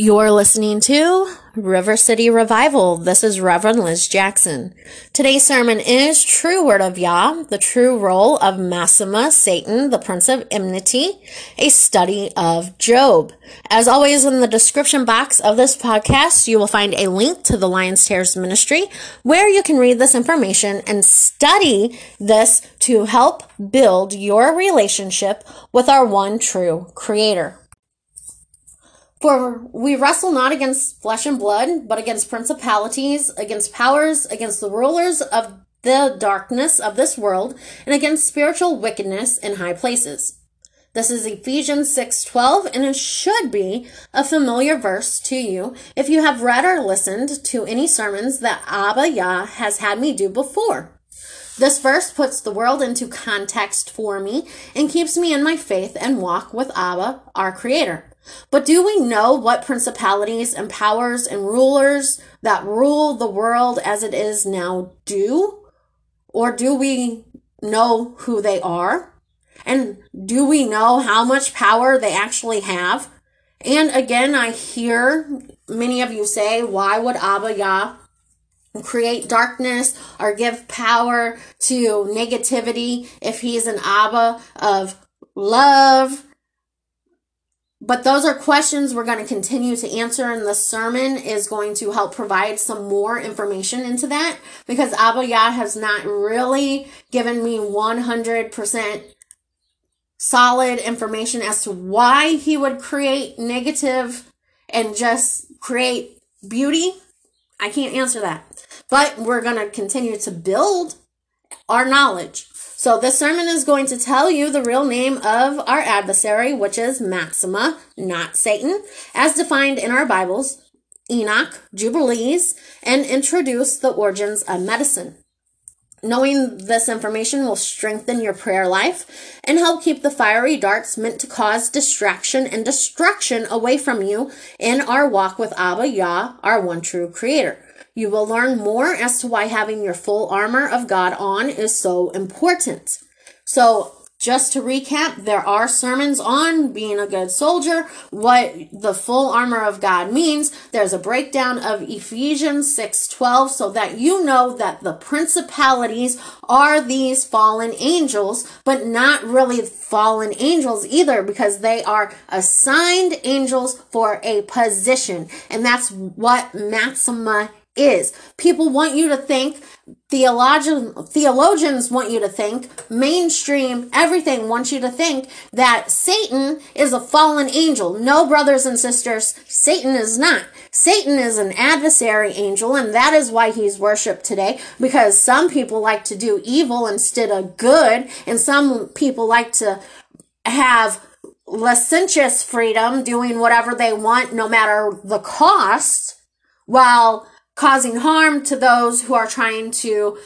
You're listening to River City Revival. This is Reverend Liz Jackson. Today's sermon is True Word of Yah, the true role of Mastema, Satan, the Prince of Enmity, a study of Job. As always, in the description box of this podcast, you will find a link to the Lion's Tears Ministry where you can read this information and study this to help build your relationship with our one true Creator. For we wrestle not against flesh and blood, but against principalities, against powers, against the rulers of the darkness of this world, and against spiritual wickedness in high places. This is Ephesians 6:12 and it should be a familiar verse to you if you have read or listened to any sermons that Abba Yah has had me do before. This verse puts the world into context for me and keeps me in my faith and walk with Abba, our creator. But do we know what principalities and powers and rulers that rule the world as it is now do? Or do we know who they are? And do we know how much power they actually have? And again, I hear many of you say, why would Abba Yah create darkness or give power to negativity if he's an Abba of love but those are questions we're going to continue to answer and the sermon is going to help provide some more information into that because Abba Yah has not really given me 100% solid information as to why he would create negative and just create beauty. I can't answer that. But we're going to continue to build our knowledge. So this sermon is going to tell you the real name of our adversary, which is Mastema, not Satan, as defined in our Bibles, Enoch, Jubilees, and introduce the origins of medicine. Knowing this information will strengthen your prayer life and help keep the fiery darts meant to cause distraction and destruction away from you in our walk with Abba Yah, our one true creator. You will learn more as to why having your full armor of God on is so important. So, just to recap, there are sermons on being a good soldier, what the full armor of God means. There's a breakdown of Ephesians 6:12 so that you know that the principalities are these fallen angels, but not really fallen angels either because they are assigned angels for a position. And that's what Mastema is. People want you to think, theologian, theologians want you to think, mainstream, everything wants you to think that Satan is a fallen angel. No, brothers and sisters, Satan is not. Satan is an adversary angel, and that is why he's worshiped today, because some people like to do evil instead of good, and some people like to have licentious freedom, doing whatever they want, no matter the cost, while causing harm to those who are trying to,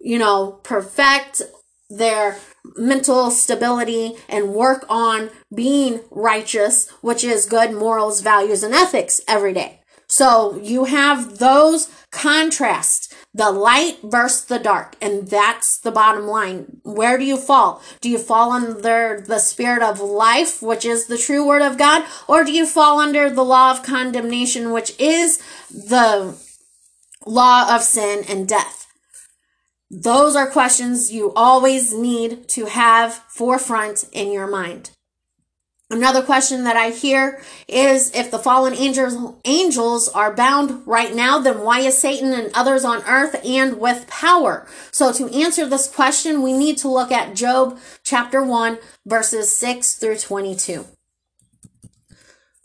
you know, perfect their mental stability and work on being righteous, which is good morals, values, and ethics every day. So you have those contrasts, the light versus the dark, and that's the bottom line. Where do you fall? Do you fall under the spirit of life, which is the true word of God, or do you fall under the law of condemnation, which is the law of sin and death? Those are questions you always need to have forefront in your mind. Another question that I hear is if the fallen angels angels are bound right now, then why is Satan and others on earth and with power? So to answer this question, we need to look at Job chapter 1 verses 6 through 22.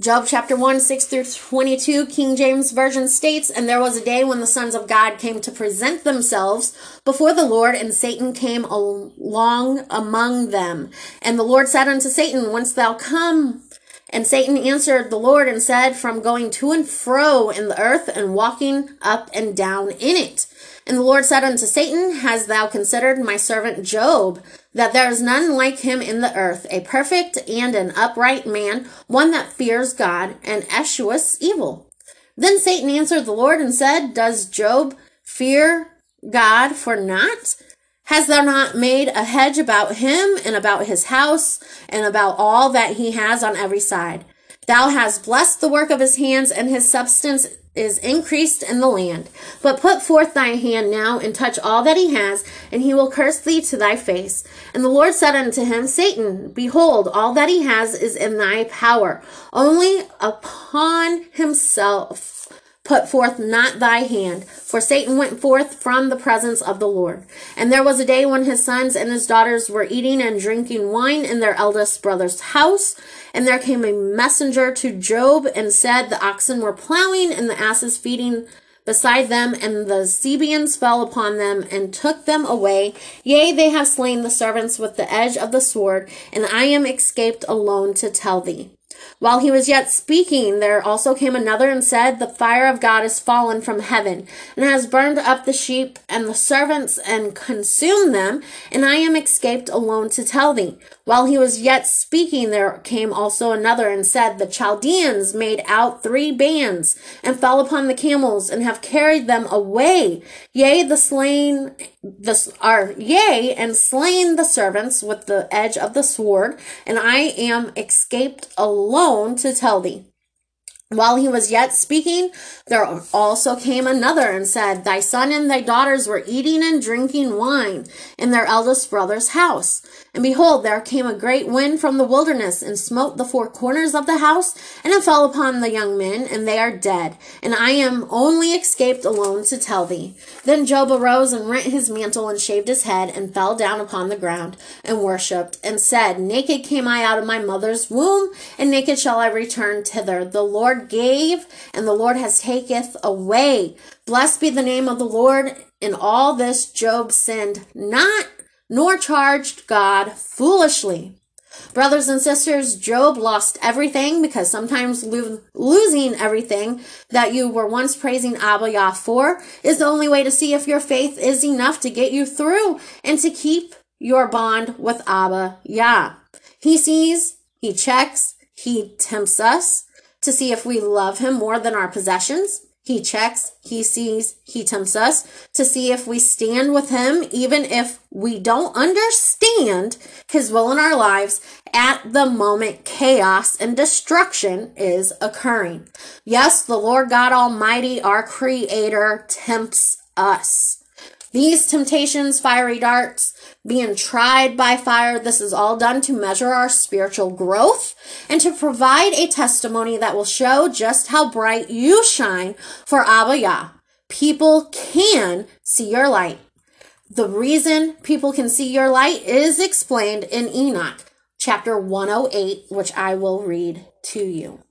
Job chapter 1, 6 through 22, King James Version states, And there was a day when the sons of God came to present themselves before the Lord, and Satan came along among them. And the Lord said unto Satan, Whence thou come? And Satan answered the Lord and said, From going to and fro in the earth and walking up and down in it. And the Lord said unto Satan, Hast thou considered my servant Job? That there is none like him in the earth, a perfect and an upright man, one that fears God and eschews evil. Then Satan answered the Lord and said, Does Job fear God for naught? Has thou not made a hedge about him and about his house and about all that he has on every side? Thou hast blessed the work of his hands, and his substance is increased in the land. But put forth thy hand now and touch all that he has, and he will curse thee to thy face. And the Lord said unto him, Satan, behold, all that he has is in thy power. Only upon himself put forth not thy hand. For Satan went forth from the presence of the Lord. And there was a day when his sons and his daughters were eating and drinking wine in their eldest brother's house. And there came a messenger to Job and said, The oxen were plowing and the asses feeding beside them, and the Sabeans fell upon them and took them away. Yea, they have slain the servants with the edge of the sword, and I am escaped alone to tell thee. While he was yet speaking, there also came another and said, The fire of God is fallen from heaven, and has burned up the sheep and the servants, and consumed them, and I am escaped alone to tell thee. While he was yet speaking, there came also another and said, The Chaldeans made out three bands, and fell upon the camels, and have carried them away. Yea, the slain the are yea and slain the servants with the edge of the sword and i am escaped alone to tell thee while he was yet speaking, there also came another and said, Thy son and thy daughters were eating and drinking wine in their eldest brother's house. And behold, there came a great wind from the wilderness and smote the four corners of the house, and it fell upon the young men, and they are dead. And I am only escaped alone to tell thee. Then Job arose and rent his mantle and shaved his head, and fell down upon the ground and worshipped, and said, Naked came I out of my mother's womb, and naked shall I return thither. The Lord gave, and the Lord has taketh away. Blessed be the name of the Lord. In all this, Job sinned not, nor charged God foolishly. Brothers and sisters, Job lost everything because sometimes lo- losing everything that you were once praising Abba Yah for is the only way to see if your faith is enough to get you through and to keep your bond with Abba Yah. He sees, he checks, he tempts us, to see if we love him more than our possessions. He checks, he sees, he tempts us to see if we stand with him, even if we don't understand his will in our lives at the moment chaos and destruction is occurring. Yes, the Lord God Almighty, our creator, tempts us. These temptations, fiery darts, being tried by fire. This is all done to measure our spiritual growth and to provide a testimony that will show just how bright you shine for Abba Yah. People can see your light. The reason people can see your light is explained in Enoch chapter 108, which I will read to you.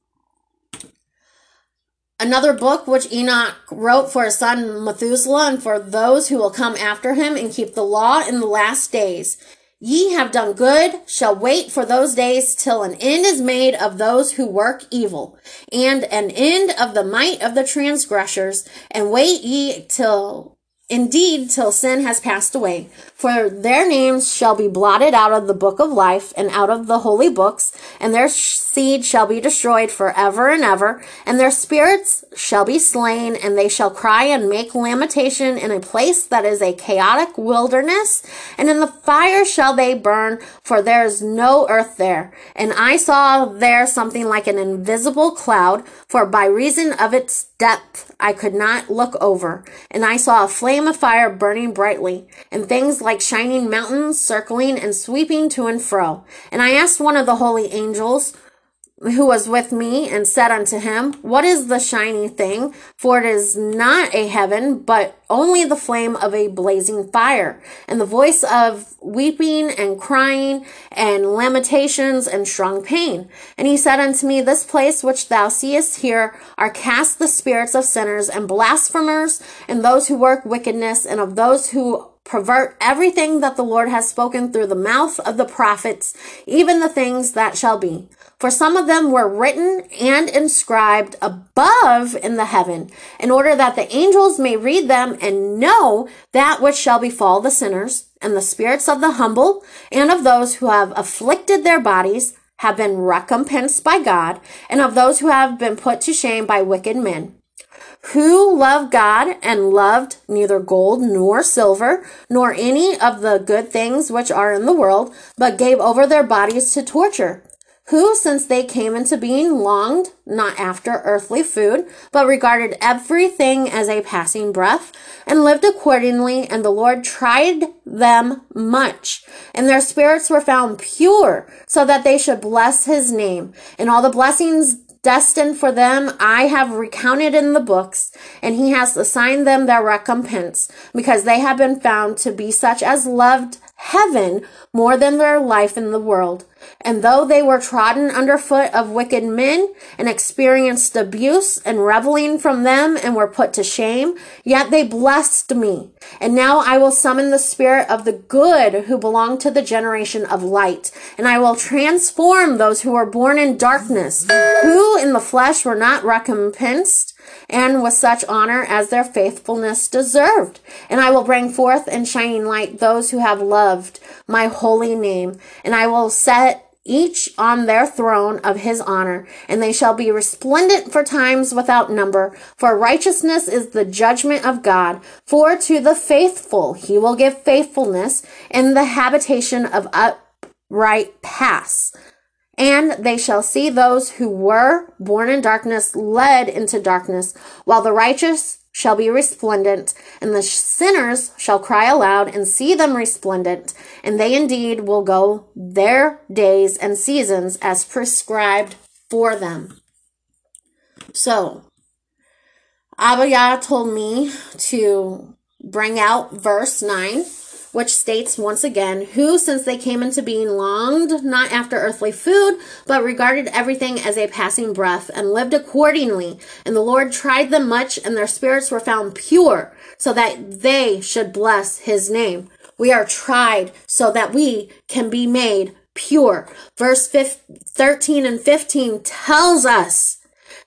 Another book which Enoch wrote for his son Methuselah and for those who will come after him and keep the law in the last days. Ye have done good, shall wait for those days till an end is made of those who work evil, and an end of the might of the transgressors, and wait ye till Indeed, till sin has passed away, for their names shall be blotted out of the book of life and out of the holy books, and their seed shall be destroyed forever and ever, and their spirits shall be slain, and they shall cry and make lamentation in a place that is a chaotic wilderness, and in the fire shall they burn, for there is no earth there. And I saw there something like an invisible cloud, for by reason of its depth I could not look over, and I saw a flame of fire burning brightly, and things like shining mountains circling and sweeping to and fro. And I asked one of the holy angels, who was with me and said unto him, What is the shining thing? For it is not a heaven, but only the flame of a blazing fire, and the voice of weeping and crying and lamentations and strong pain. And he said unto me, This place which thou seest here are cast the spirits of sinners and blasphemers and those who work wickedness and of those who pervert everything that the Lord has spoken through the mouth of the prophets, even the things that shall be. For some of them were written and inscribed above in the heaven, in order that the angels may read them and know that which shall befall the sinners, and the spirits of the humble, and of those who have afflicted their bodies, have been recompensed by God, and of those who have been put to shame by wicked men who loved God and loved neither gold nor silver, nor any of the good things which are in the world, but gave over their bodies to torture who, since they came into being, longed not after earthly food, but regarded everything as a passing breath, and lived accordingly, and the Lord tried them much. And their spirits were found pure, so that they should bless his name. And all the blessings destined for them I have recounted in the books, and he has assigned them their recompense, because they have been found to be such as loved heaven more than their life in the world. And though they were trodden underfoot of wicked men and experienced abuse and reveling from them and were put to shame, yet they blessed me. And now I will summon the spirit of the good who belong to the generation of light. And I will transform those who were born in darkness, who in the flesh were not recompensed and with such honor as their faithfulness deserved. And I will bring forth in shining light those who have loved my holy name, and I will set each on their throne of his honor, and they shall be resplendent for times without number. For righteousness is the judgment of God. For to the faithful he will give faithfulness, and the habitation of upright paths. And they shall see those who were born in darkness led into darkness, while the righteous shall be resplendent, and the sinners shall cry aloud and see them resplendent, and they indeed will go their days and seasons as prescribed for them. So, Abba told me to bring out verse 9 which states once again, who since they came into being longed not after earthly food, but regarded everything as a passing breath, and lived accordingly. And the Lord tried them much, and their spirits were found pure, so that they should bless his name. We are tried so that we can be made pure. Verse 15, 13 and 15 tells us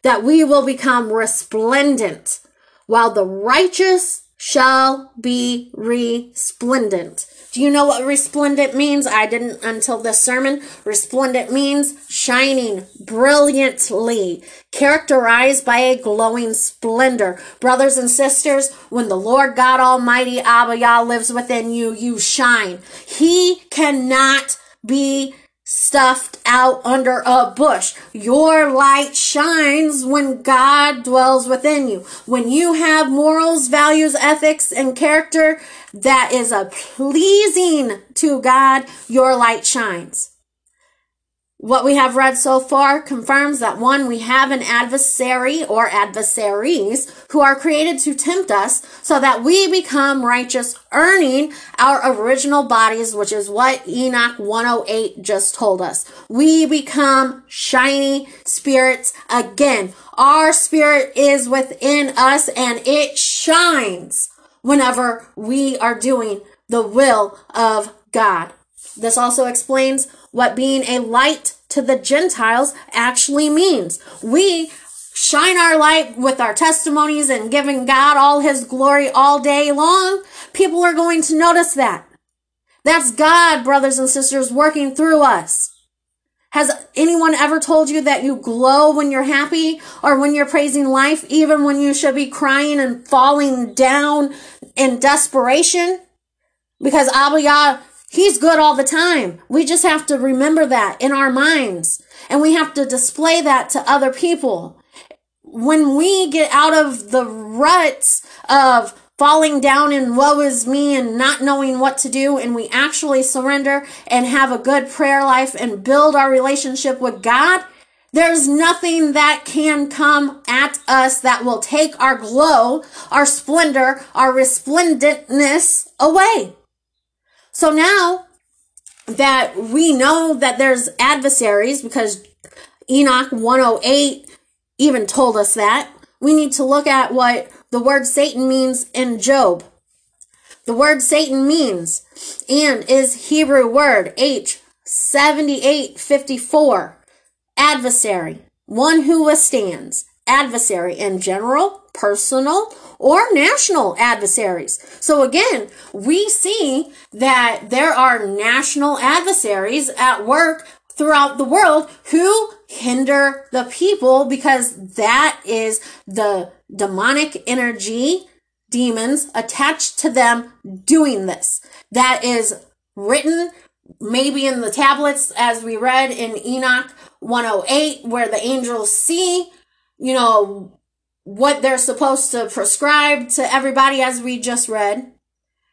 that we will become resplendent, while the righteous shall be resplendent. Do you know what resplendent means? I didn't until this sermon. Resplendent means shining brilliantly, characterized by a glowing splendor. Brothers and sisters, when the Lord God Almighty Abba Yah lives within you, you shine. He cannot be stuffed out under a bush. Your light shines when God dwells within you. When you have morals, values, ethics, and character that is a pleasing to God, your light shines. What we have read so far confirms that one, we have an adversary or adversaries who are created to tempt us so that we become righteous, earning our original bodies, which is what Enoch 108 just told us. We become shiny spirits again. Our spirit is within us and it shines whenever we are doing the will of God. This also explains what being a light to the Gentiles actually means. We shine our light with our testimonies and giving God all his glory all day long. People are going to notice that. That's God, brothers and sisters, working through us. Has anyone ever told you that you glow when you're happy or when you're praising life, even when you should be crying and falling down in desperation? Because Abba Yah He's good all the time. We just have to remember that in our minds and we have to display that to other people. When we get out of the ruts of falling down and woe is me and not knowing what to do and we actually surrender and have a good prayer life and build our relationship with God, there's nothing that can come at us that will take our glow, our splendor, our resplendentness away. So now that we know that there's adversaries because Enoch 108 even told us that, we need to look at what the word Satan means in Job. The word Satan means and is Hebrew word H 7854 adversary, one who withstands, adversary in general, personal, or national adversaries. So again, we see that there are national adversaries at work throughout the world who hinder the people because that is the demonic energy demons attached to them doing this. That is written maybe in the tablets as we read in Enoch 108 where the angels see, you know, what they're supposed to prescribe to everybody as we just read.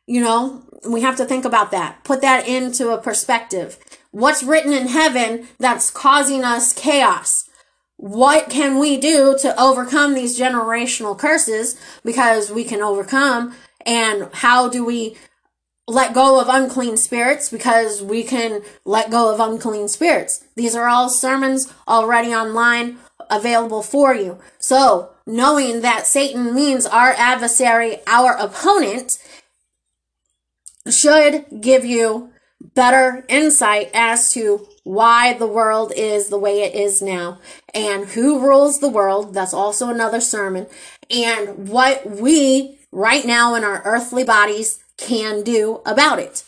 You know, we have to think about that. Put that into a perspective. What's written in heaven that's causing us chaos? What can we do to overcome these generational curses? Because we can overcome. And how do we let go of unclean spirits? Because we can let go of unclean spirits. These are all sermons already online available for you. So, knowing that Satan means our adversary, our opponent, should give you better insight as to why the world is the way it is now and who rules the world. That's also another sermon. And what we right now in our earthly bodies can do about it.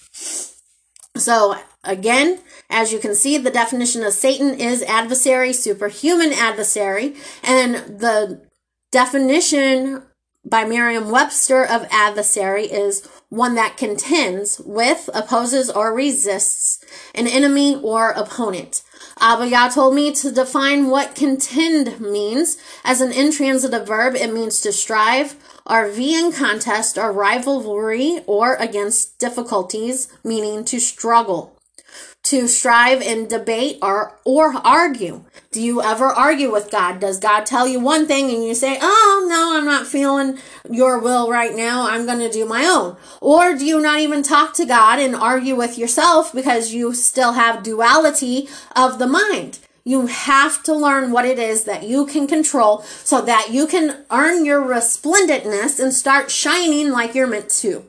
So again, as you can see, the definition of Satan is adversary, superhuman adversary, and the definition by Merriam Webster of adversary is one that contends with, opposes, or resists an enemy or opponent. Abba told me to define what contend means. As an intransitive verb, it means to strive, or be in contest or rivalry or against difficulties, meaning to struggle to strive and debate or or argue. Do you ever argue with God? Does God tell you one thing and you say, "Oh, no, I'm not feeling your will right now. I'm going to do my own." Or do you not even talk to God and argue with yourself because you still have duality of the mind? You have to learn what it is that you can control so that you can earn your resplendentness and start shining like you're meant to.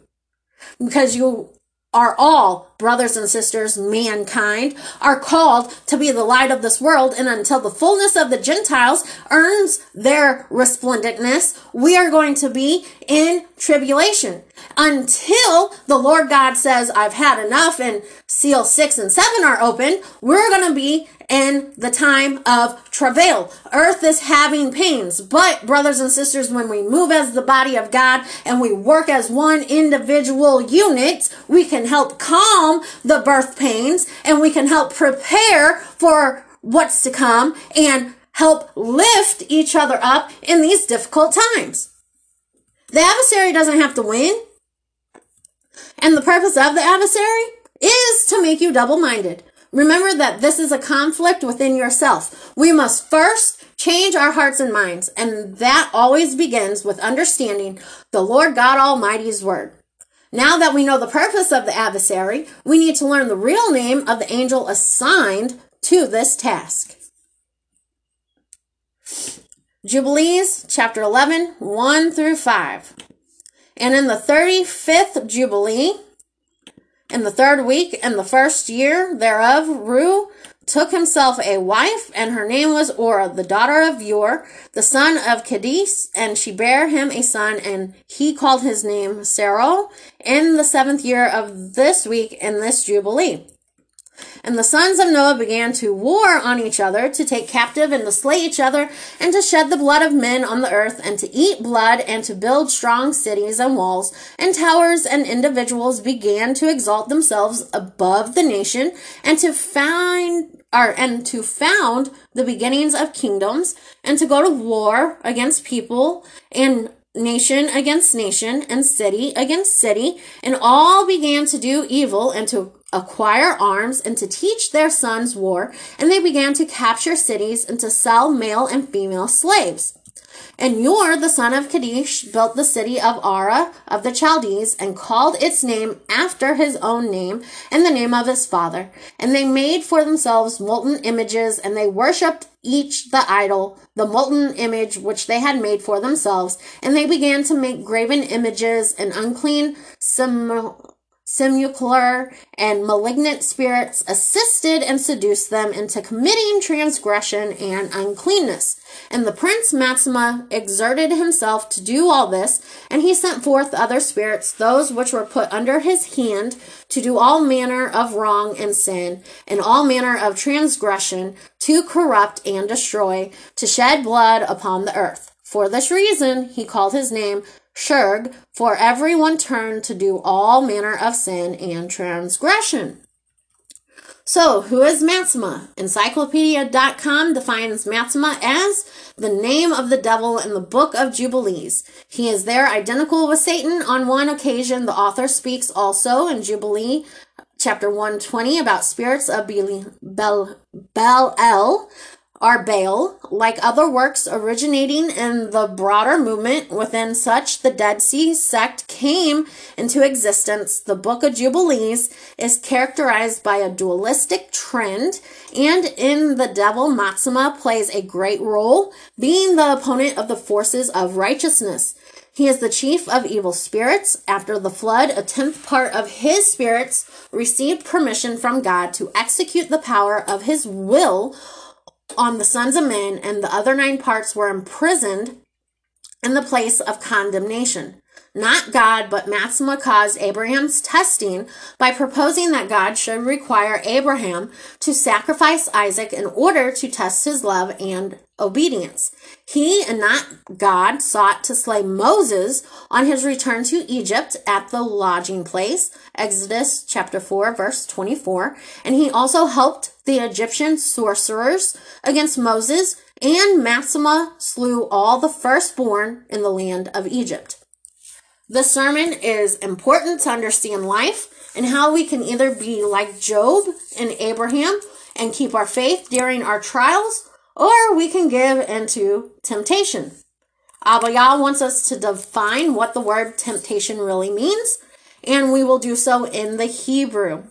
Because you are all brothers and sisters, mankind, are called to be the light of this world. And until the fullness of the Gentiles earns their resplendentness, we are going to be in tribulation until the Lord God says, I've had enough and seal six and seven are open. We're going to be in the time of travail. Earth is having pains. But, brothers and sisters, when we move as the body of God and we work as one individual unit, we can help calm the birth pains and we can help prepare for what's to come and help lift each other up in these difficult times. The adversary doesn't have to win. And the purpose of the adversary is to make you double minded. Remember that this is a conflict within yourself. We must first change our hearts and minds, and that always begins with understanding the Lord God Almighty's word. Now that we know the purpose of the adversary, we need to learn the real name of the angel assigned to this task. Jubilees, chapter 11, 1 through 5. And in the 35th Jubilee, in the third week, in the first year thereof, Reu took himself a wife, and her name was Orah, the daughter of Ur, the son of Kadesh, and she bare him a son, and he called his name Sarai, in the seventh year of this week in this Jubilee. And the sons of Noah began to war on each other, to take captive and to slay each other, and to shed the blood of men on the earth, and to eat blood, and to build strong cities and walls, and towers, and individuals began to exalt themselves above the nation, and to find or and to found the beginnings of kingdoms, and to go to war against people and nation against nation and city against city, and all began to do evil and to acquire arms and to teach their sons war, and they began to capture cities and to sell male and female slaves. And Ur, the son of Kadesh, built the city of Ara of the Chaldees and called its name after his own name and the name of his father. And they made for themselves molten images and they worshipped each the idol, the molten image which they had made for themselves. And they began to make graven images and unclean symbol simulacral, and malignant spirits assisted and seduced them into committing transgression and uncleanness. And the prince Mastema exerted himself to do all this, and he sent forth other spirits, those which were put under his hand, to do all manner of wrong and sin, and all manner of transgression, to corrupt and destroy, to shed blood upon the earth. For this reason, he called his name Serug, for everyone turned to do all manner of sin and transgression. So, who is Mastema? Encyclopedia.com defines Mastema as the name of the devil in the book of Jubilees. He is there identical with Satan. On one occasion, the author speaks also in Jubilee chapter 120 about spirits of Bel, Bel El, are Baal, like other works originating in the broader movement within such the Dead Sea sect came into existence. The Book of Jubilees is characterized by a dualistic trend, and in the devil, Mastema plays a great role, being the opponent of the forces of righteousness. He is the chief of evil spirits. After the flood, a tenth part of his spirits received permission from God to execute the power of his will on the sons of men, and the other nine parts were imprisoned in the place of condemnation. Not God, but Mastema caused Abraham's testing by proposing that God should require Abraham to sacrifice Isaac in order to test his love and obedience. He and not God sought to slay Moses on his return to Egypt at the lodging place, Exodus chapter 4 verse 24, and he also helped the Egyptian sorcerers against Moses, and Mastema slew all the firstborn in the land of Egypt. This sermon is important to understand life and how we can either be like Job and Abraham and keep our faith during our trials, or we can give into temptation. Abba Yah wants us to define what the word temptation really means, and we will do so in the Hebrew.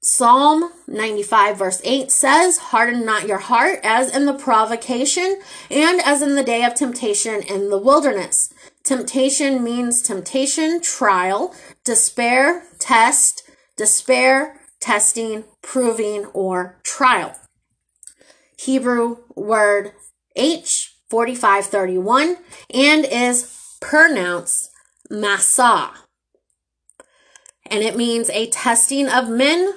Psalm 95 verse 8 says, Harden not your heart as in the provocation and as in the day of temptation in the wilderness. Temptation means temptation, trial, despair, test, despair, testing, proving, or trial. Hebrew word H 4531 and is pronounced masa. And it means a testing of men,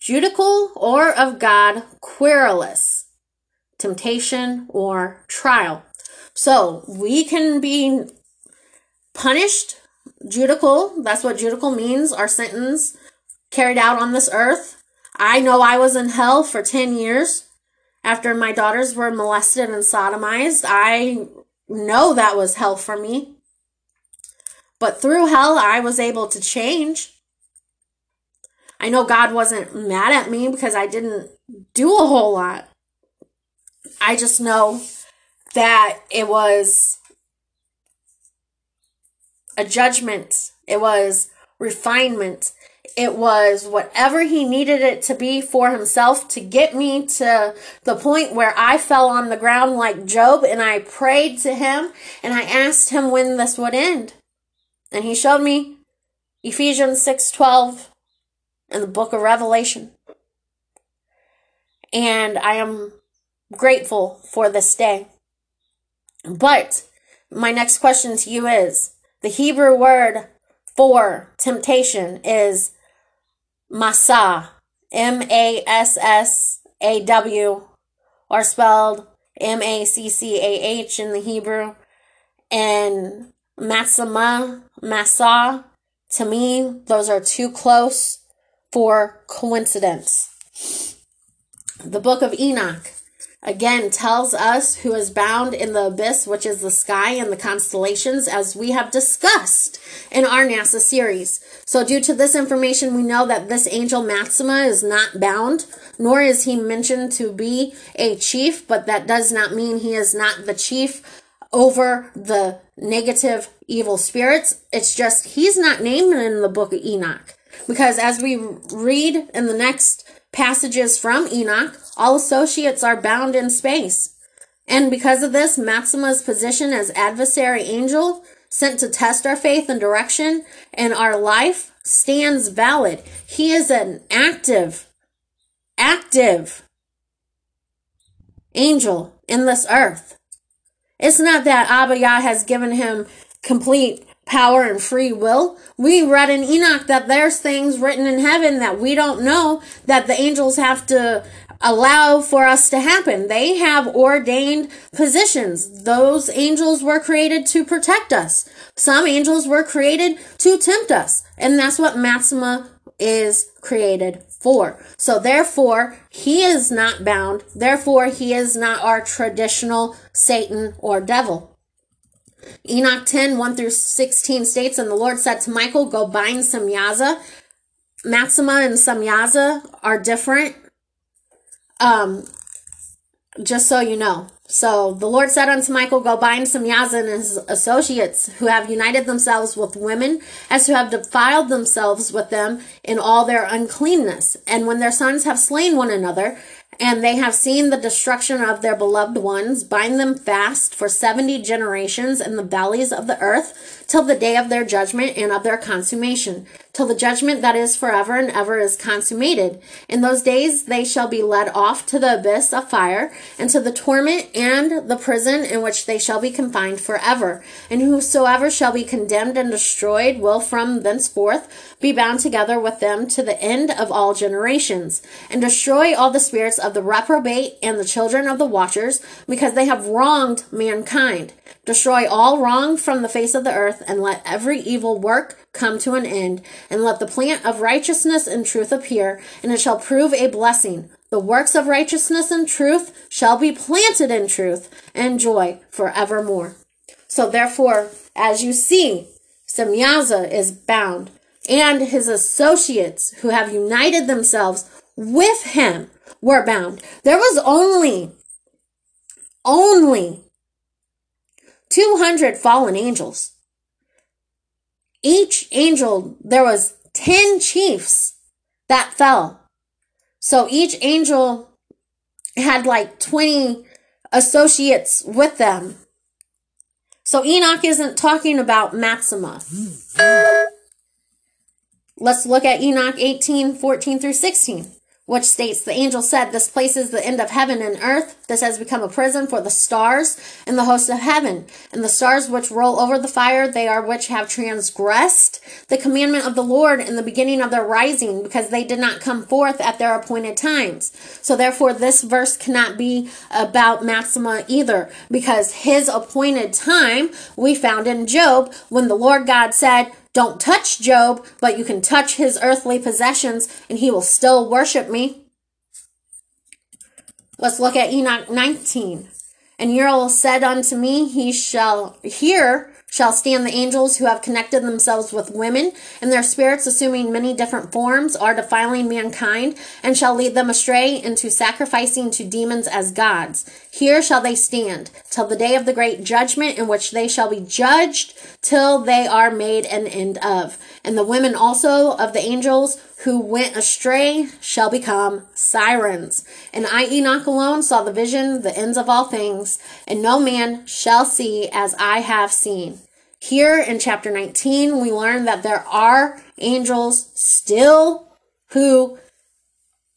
judicial or of God, querulous, temptation, or trial. So we can be punished, judical, that's what judical means, our sentence carried out on this earth. I know I was in hell for 10 years after my daughters were molested and sodomized. I know that was hell for me. But through hell, I was able to change. I know God wasn't mad at me because I didn't do a whole lot. I just know that it was a judgment, it was refinement, it was whatever he needed it to be for himself to get me to the point where I fell on the ground like Job and I prayed to him and I asked him when this would end. And he showed me Ephesians 6:12 and the book of Revelation. And I am grateful for this day. But my next question to you is the Hebrew word for temptation is masa, M A S S A W, or spelled M A C C A H in the Hebrew, and masama, masa. To me, those are too close for coincidence. The book of Enoch again tells us who is bound in the abyss, which is the sky and the constellations, as we have discussed in our NASA series. So, due to this information, we know that this angel Mastema is not bound, nor is he mentioned to be a chief, but that does not mean he is not the chief over the negative evil spirits. It's just he's not named in the book of Enoch. Because as we read in the next passages from Enoch, all associates are bound in space. And because of this, Mastema's position as adversary angel, sent to test our faith and direction and our life, stands valid. He is an active, active angel in this earth. It's not that Abba Yah has given him complete power and free will. We read in Enoch that there's things written in heaven that we don't know that the angels have to allow for us to happen. They have ordained positions. Those angels were created to protect us. Some angels were created to tempt us. And that's what Mastema is created for. So therefore, he is not bound. Therefore, he is not our traditional Satan or devil. Enoch 10, 1 through 16 states, And the Lord said to Michael, Go bind Semyaza. Maxima and Semyaza are different. Um, just so you know. So the Lord said unto Michael, Go bind Semyaza and his associates who have united themselves with women, as who have defiled themselves with them in all their uncleanness. And when their sons have slain one another, and they have seen the destruction of their beloved ones, bind them fast for seventy generations in the valleys of the earth, till the day of their judgment and of their consummation, till the judgment that is forever and ever is consummated. In those days they shall be led off to the abyss of fire, and to the torment and the prison in which they shall be confined forever. And whosoever shall be condemned and destroyed will from thenceforth be bound together with them to the end of all generations, and destroy all the spirits of the reprobate and the children of the watchers, because they have wronged mankind. Destroy all wrong from the face of the earth, and let every evil work come to an end, and let the plant of righteousness and truth appear, and it shall prove a blessing. The works of righteousness and truth shall be planted in truth and joy forevermore. So therefore, as you see, Semyaza is bound, and his associates who have united themselves with him were bound. There was only, only 200 fallen angels. Each angel, there was 10 chiefs that fell. So each angel had like 20 associates with them. So Enoch isn't talking about Mastema. Hmm. Let's look at Enoch 18, 14 through 16 which states the angel said, This place is the end of heaven and earth. This has become a prison for the stars and the hosts of heaven. And the stars which roll over the fire, they are which have transgressed the commandment of the Lord in the beginning of their rising, because they did not come forth at their appointed times. So therefore, this verse cannot be about Mastema either, because his appointed time we found in Job when the Lord God said, don't touch Job, but you can touch his earthly possessions and he will still worship me. Let's look at Enoch 19. And Uriel said unto me, He shall hear shall stand the angels who have connected themselves with women, and their spirits, assuming many different forms, are defiling mankind, and shall lead them astray into sacrificing to demons as gods. Here shall they stand, till the day of the great judgment, in which they shall be judged, till they are made an end of. And the women also of the angels who went astray shall become sirens. And I, Enoch, alone saw the vision, the ends of all things, and no man shall see as I have seen. Here in chapter 19, we learn that there are angels still who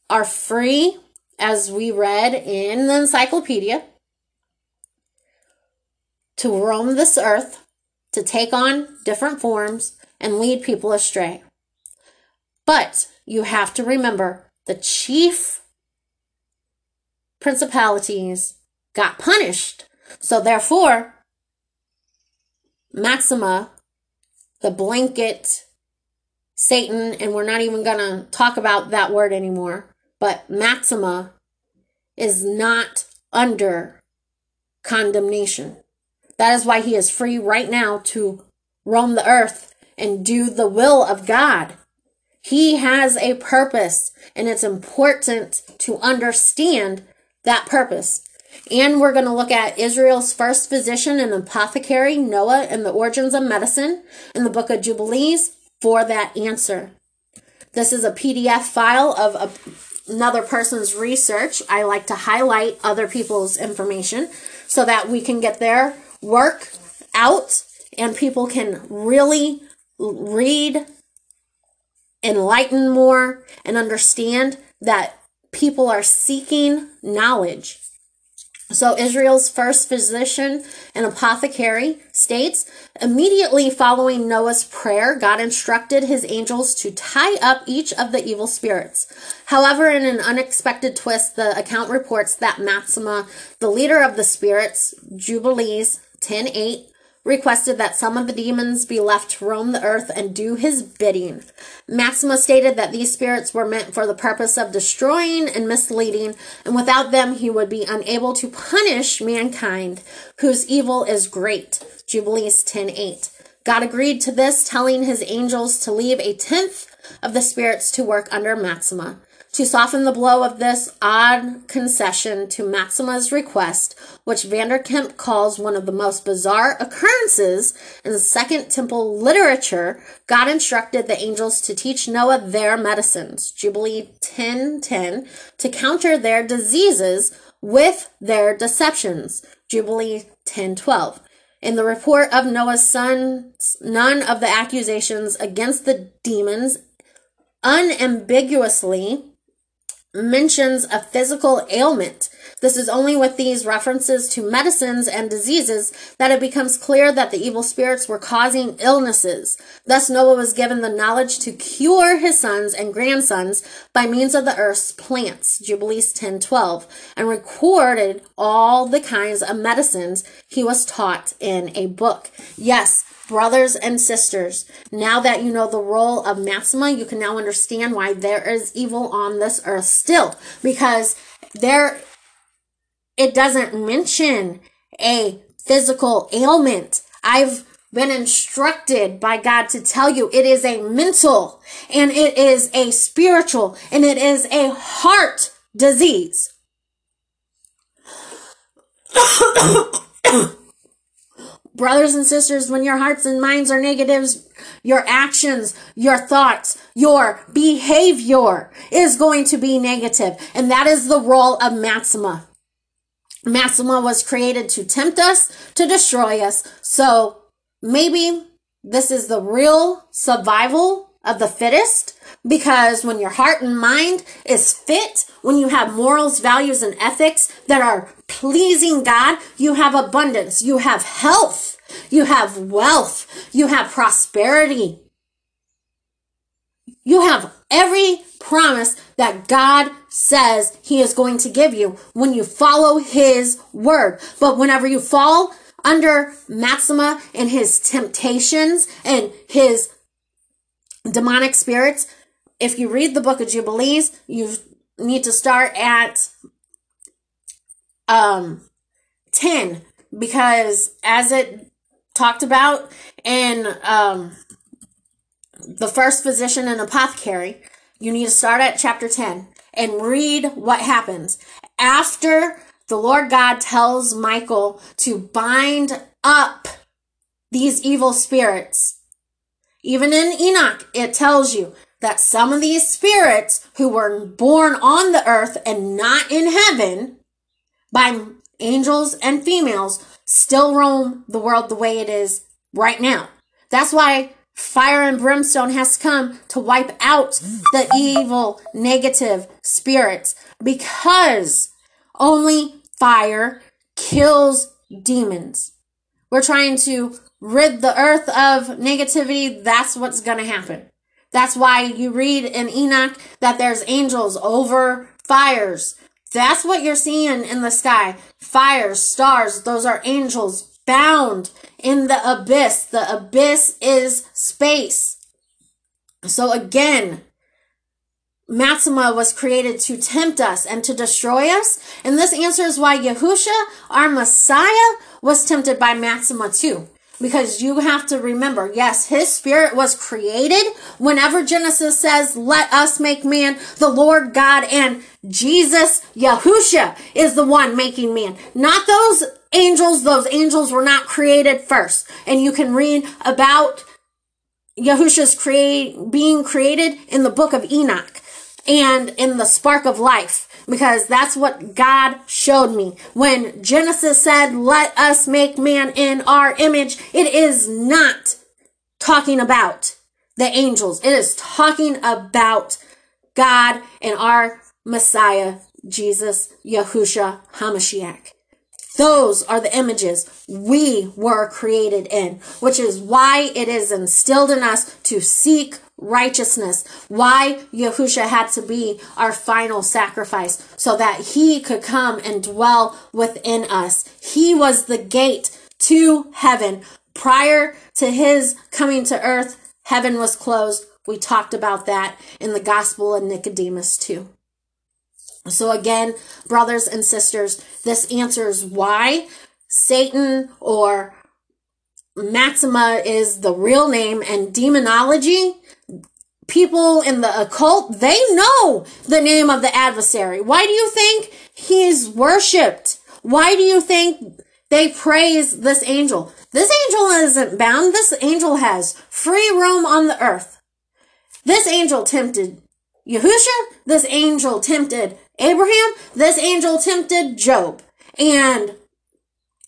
are free, as we read in the encyclopedia, to roam this earth, to take on different forms, and lead people astray. But you have to remember the chief principalities got punished. So therefore, Mastema, the blanket Satan, and we're not even going to talk about that word anymore, but Mastema is not under condemnation. That is why he is free right now to roam the earth and do the will of God. He has a purpose, and it's important to understand that purpose. And we're going to look at Israel's first physician and apothecary, Noah, and the origins of medicine in the book of Jubilees for that answer. This is a PDF file of a, another person's research. I like to highlight other people's information so that we can get their work out and people can really read enlighten more, and understand that people are seeking knowledge. So Israel's first physician and apothecary states, immediately following Noah's prayer, God instructed his angels to tie up each of the evil spirits. However, in an unexpected twist, the account reports that Mastema, the leader of the spirits, Jubilees 10:8, requested that some of the demons be left to roam the earth and do his bidding. Mastema stated that these spirits were meant for the purpose of destroying and misleading, and without them he would be unable to punish mankind, whose evil is great. Jubilees 10:8. God agreed to this, telling his angels to leave a tenth of the spirits to work under Mastema. To soften the blow of this odd concession to Mastema's request, which VanderKam calls one of the most bizarre occurrences in Second Temple literature, God instructed the angels to teach Noah their medicines, Jubilee 10:10, to counter their diseases with their deceptions, Jubilee 10:12. In the report of Noah's sons, none of the accusations against the demons unambiguously mentions a physical ailment. This is only with these references to medicines and diseases that it becomes clear that the evil spirits were causing illnesses. Thus Noah was given the knowledge to cure his sons and grandsons by means of the earth's plants, Jubilees 10:12, and recorded all the kinds of medicines he was taught in a book. Yes, brothers and sisters, now that you know the role of Mastema, you can now understand why there is evil on this earth still. Because there, it doesn't mention a physical ailment. I've been instructed by God to tell you it is a mental and it is a spiritual and it is a heart disease. Brothers and sisters, when your hearts and minds are negatives, your actions, your thoughts, your behavior is going to be negative. And that is the role of Mastema. Mastema was created to tempt us, to destroy us. So maybe this is the real survival of the fittest because when your heart and mind is fit, when you have morals, values, and ethics that are pleasing God, you have abundance, you have health, you have wealth, you have prosperity. You have every promise that God says He is going to give you when you follow His word. But whenever you fall under Mastema and his temptations and his demonic spirits, if you read the book of Jubilees, you need to start at um 10 because as it talked about in um the first physician and apothecary, you need to start at chapter 10 and read what happens after the Lord God tells Michael to bind up these evil spirits. Even in Enoch, it tells you that some of these spirits who were born on the earth and not in heaven by angels and females still roam the world the way it is right now. That's why fire and brimstone has to come to wipe out the evil, negative spirits because only fire kills demons. We're trying to rid the earth of negativity. That's what's going to happen. That's why you read in Enoch that there's angels over fires. That's what you're seeing in the sky. Fires, stars, those are angels bound in the abyss. The abyss is space. So again, Mastema was created to tempt us and to destroy us. And this answers why Yahusha, our Messiah, was tempted by Mastema too. Because you have to remember, yes, his spirit was created. Whenever Genesis says, let us make man, the Lord God and Jesus, Yahusha, is the one making man. Not those angels. Those angels were not created first. And you can read about Yahusha's create, being created in the book of Enoch and in the spark of life because that's what God showed me. When Genesis said, let us make man in our image, it is not talking about the angels. It is talking about God and our Messiah, Jesus, Yahusha HaMashiach. Those are the images we were created in, which is why it is instilled in us to seek righteousness. Why Yahusha had to be our final sacrifice so that he could come and dwell within us. He was the gate to heaven, Prior to his coming to earth, heaven was closed. We talked about that in the Gospel of Nicodemus too. So again, brothers and sisters, this answers why Satan or Mastema is the real name and demonology people in the occult, they know the name of the adversary. Why do you think he's worshiped? Why do you think they praise this angel? This angel isn't bound. This angel has free roam on the earth. This angel tempted Yahusha. This angel tempted Abraham. This angel tempted Job. And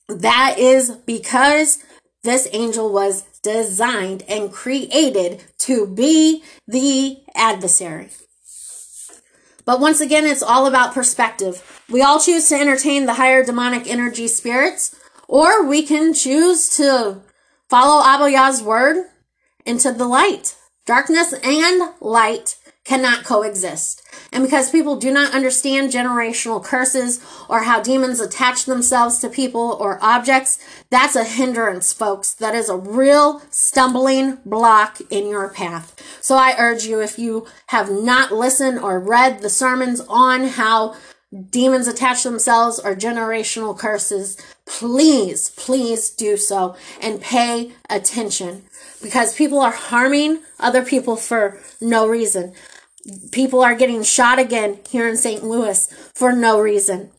that is because this angel was designed and created to be the adversary. But once again, it's all about perspective. We all choose to entertain the higher demonic energy spirits, or we can choose to follow Abba Yah's word into the light. Darkness and light cannot coexist. And because people do not understand generational curses or how demons attach themselves to people or objects, that's a hindrance, folks. That is a real stumbling block in your path. So I urge you, if you have not listened or read the sermons on how demons attach themselves or generational curses, please, please do so and pay attention because people are harming other people for no reason. People are getting shot again here in St. Louis for no reason.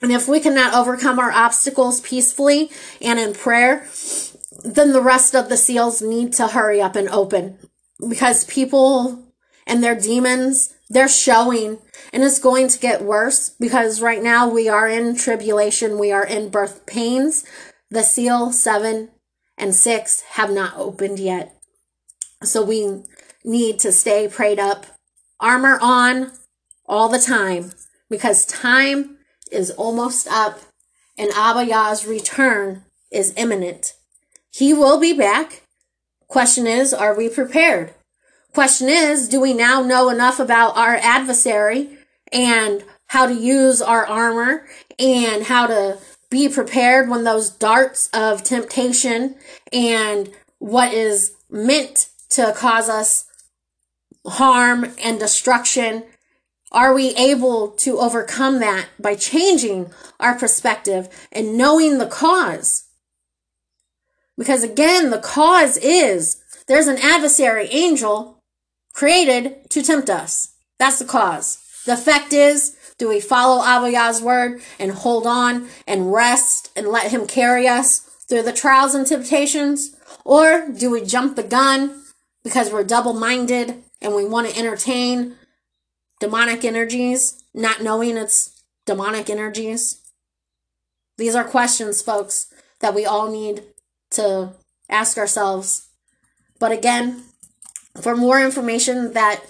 And if we cannot overcome our obstacles peacefully and in prayer, then the rest of the seals need to hurry up and open because people and their demons, they're showing and it's going to get worse because right now we are in tribulation. We are in birth pains. The seal seven and six have not opened yet. So we need to stay prayed up, armor on all the time because time is almost up and Abba Yah's return is imminent. He will be back. Question is, are we prepared? Question is, do we now know enough about our adversary and how to use our armor and how to be prepared when those darts of temptation and what is meant to cause us harm and destruction are we able to overcome that by changing our perspective and knowing the cause? Because again, the cause is there's an adversary angel created to tempt us. That's the cause. The effect is, do we follow Abba Yah's word and hold on and rest and let him carry us through the trials and temptations? Or do we jump the gun because we're double minded and we want to entertain demonic energies, not knowing it's demonic energies? These are questions, folks, that we all need to ask ourselves. But again, for more information that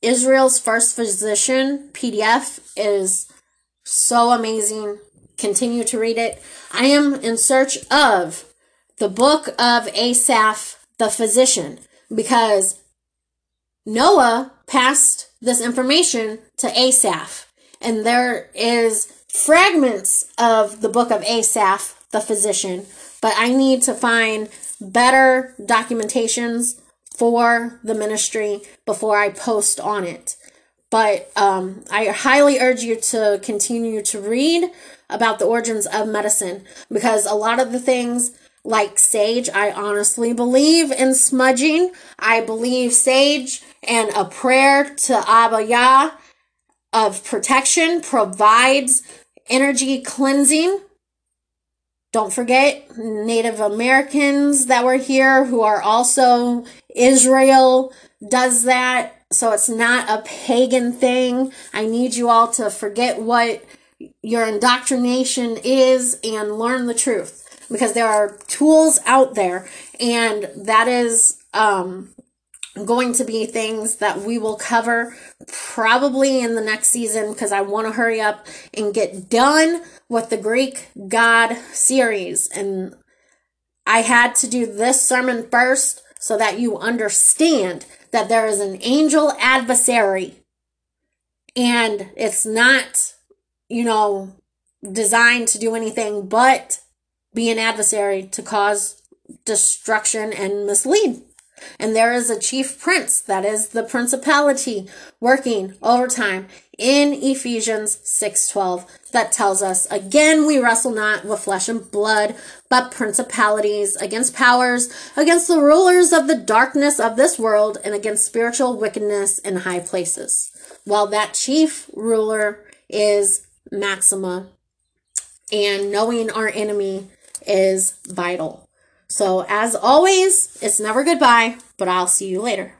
Israel's First Physician PDF is so amazing. Continue to read it. I am in search of the book of Asaph the physician because Noah passed this information to Asaph and there is fragments of the book of Asaph the physician, but I need to find better documentations for the ministry before I post on it. But um, I highly urge you to continue to read about the origins of medicine because a lot of the things like sage, I honestly believe in smudging. I believe sage and a prayer to Abba Yah of protection provides energy cleansing don't forget Native Americans that were here who are also Israel does that. So it's not a pagan thing. I need you all to forget what your indoctrination is and learn the truth because there are tools out there and that is um, going to be things that we will cover probably in the next season because I want to hurry up and get done with the Greek God series. And I had to do this sermon first so that you understand that there is an angel adversary and it's not, you know, designed to do anything but be an adversary to cause destruction and mislead. And there is a chief prince, that is the principality, working overtime in Ephesians 6:12 that tells us again we wrestle not with flesh and blood but principalities against powers against the rulers of the darkness of this world and against spiritual wickedness in high places. Well that chief ruler is Mastema and knowing our enemy is vital. So, as always, it's never goodbye, but I'll see you later.